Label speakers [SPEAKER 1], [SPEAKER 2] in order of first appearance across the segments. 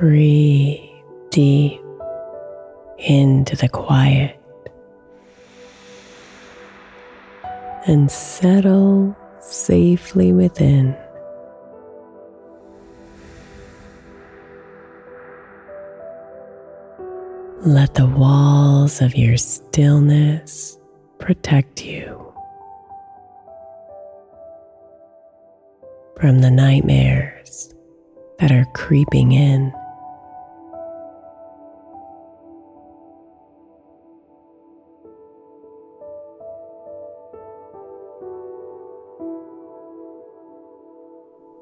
[SPEAKER 1] Breathe deep into the quiet and settle safely within. Let the walls of your stillness protect you from the nightmares that are creeping in.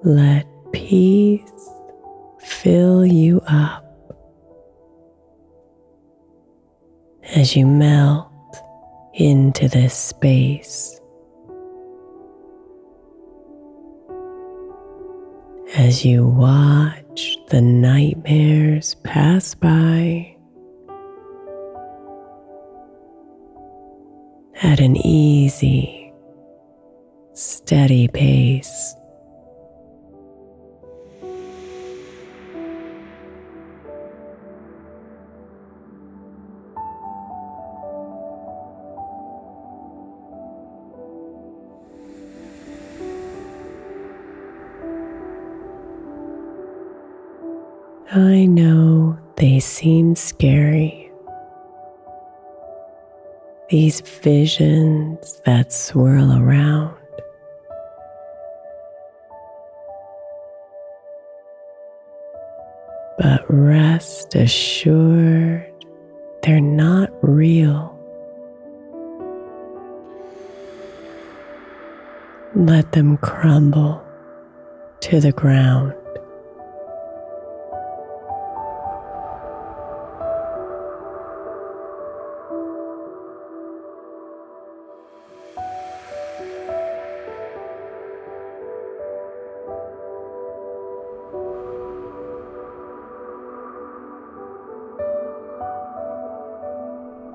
[SPEAKER 1] Let peace fill you up as you melt into this space. As you watch the nightmares pass by at an easy, steady pace. I know they seem scary. These visions that swirl around. But rest assured, they're not real. Let them crumble to the ground.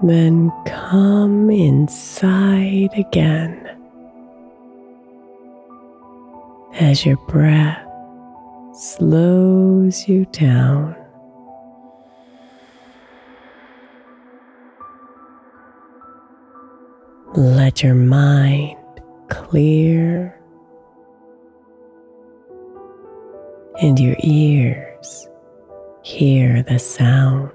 [SPEAKER 1] Then come inside again as your breath slows you down. Let your mind clear and your ears hear the sound.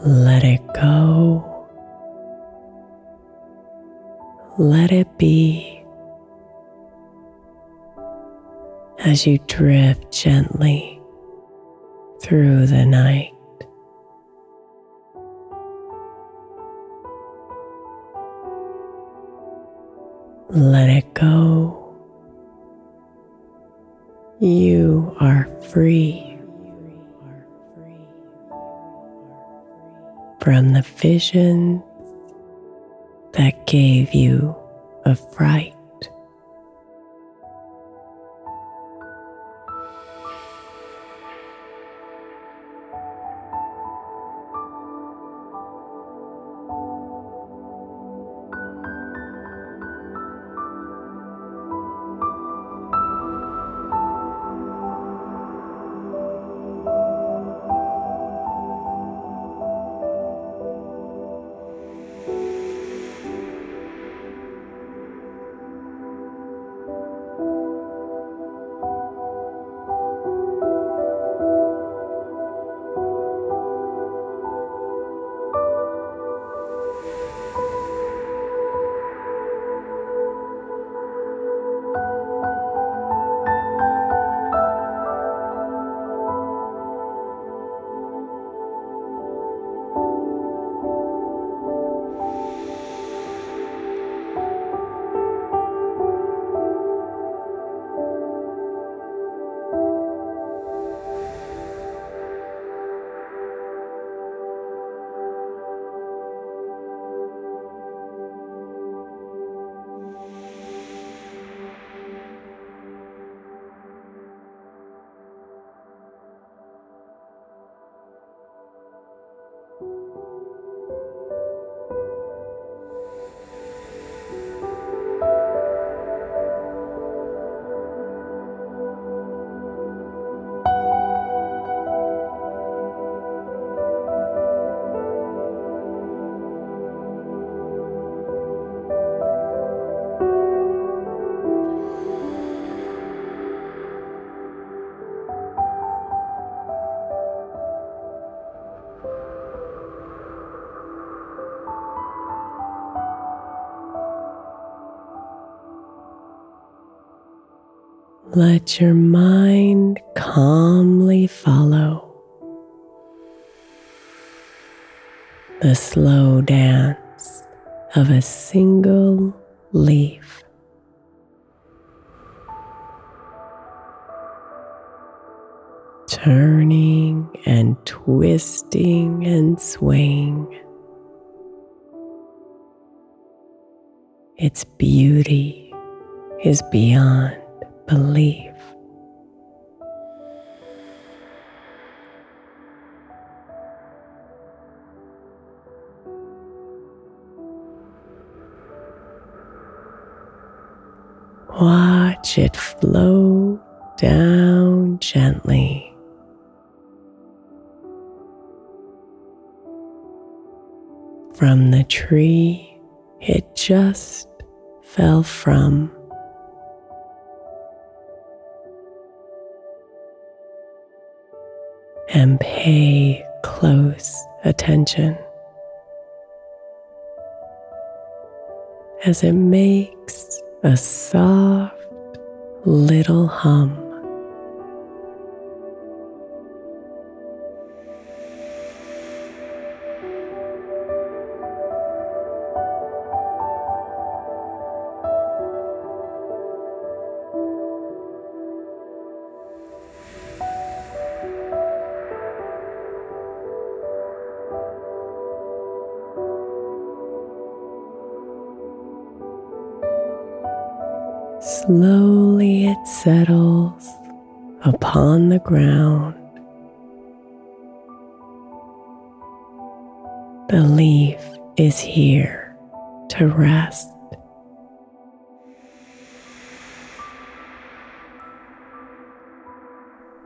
[SPEAKER 1] Let it go. Let it be as you drift gently through the night. Let it go. From the vision that gave you a fright. Let your mind calmly follow the slow dance of a single leaf. Turning and twisting and swaying. Its beauty is beyond belief. Watch it flow down gently. From the tree it just fell from. And pay close attention as it makes a soft little hum. Slowly it settles upon the ground. The leaf is here to rest.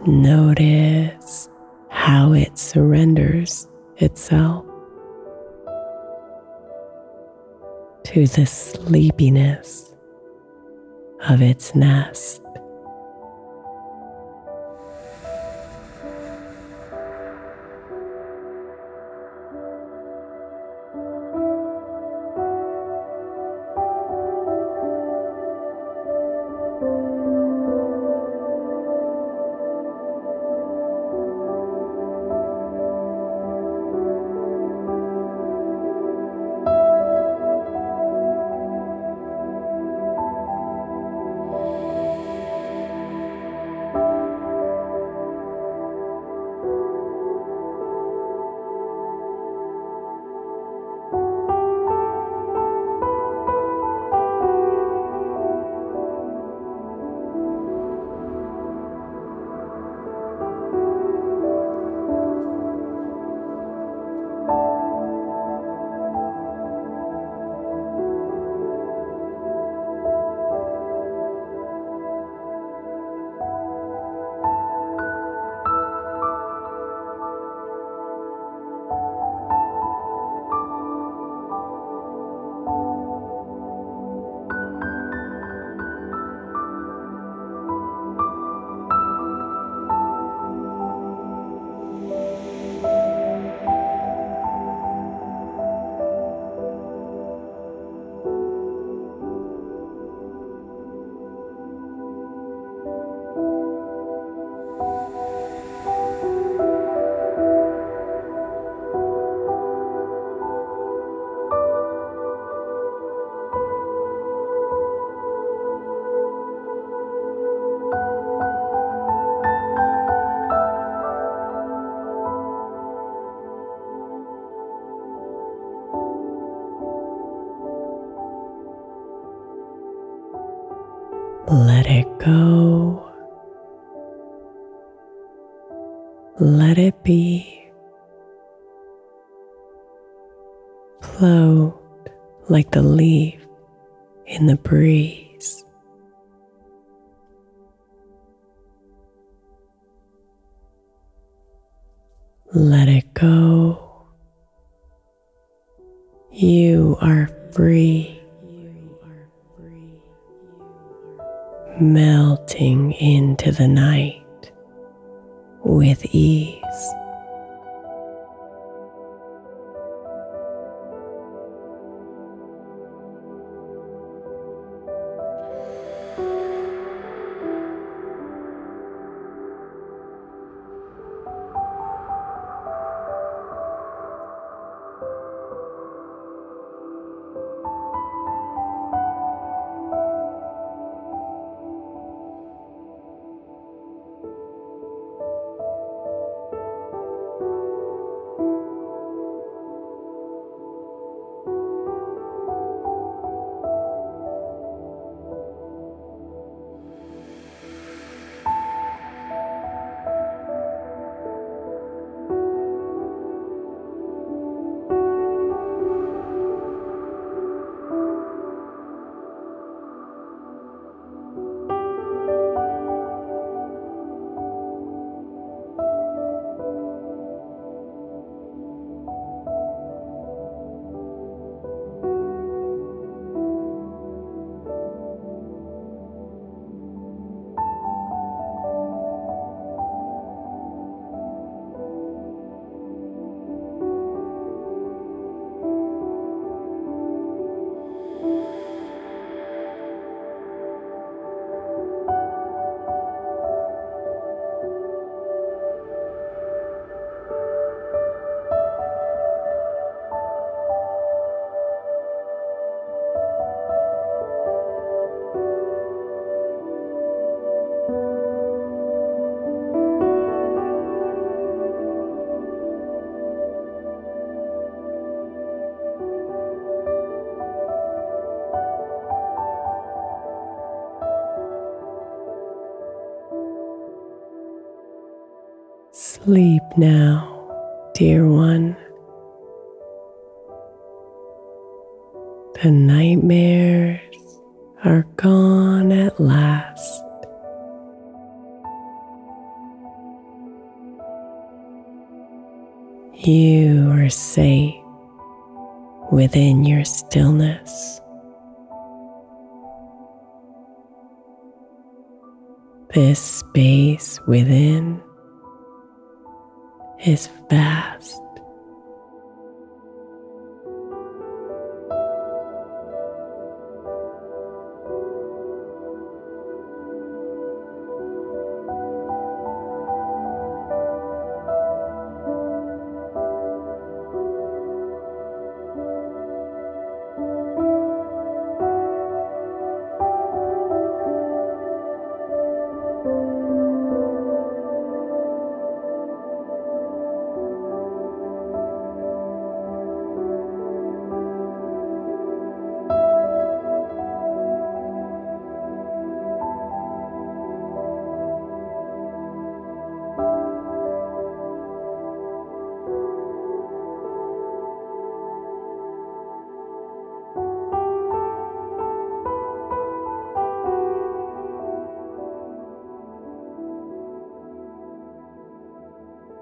[SPEAKER 1] Notice how it surrenders itself to the sleepiness of its nest. Let it go. Let it be. Float like the leaf in the breeze. Let it go. You are free. Melting into the night with ease. Sleep now, dear one. The nightmares are gone at last. You are safe within your stillness. This space within is vast.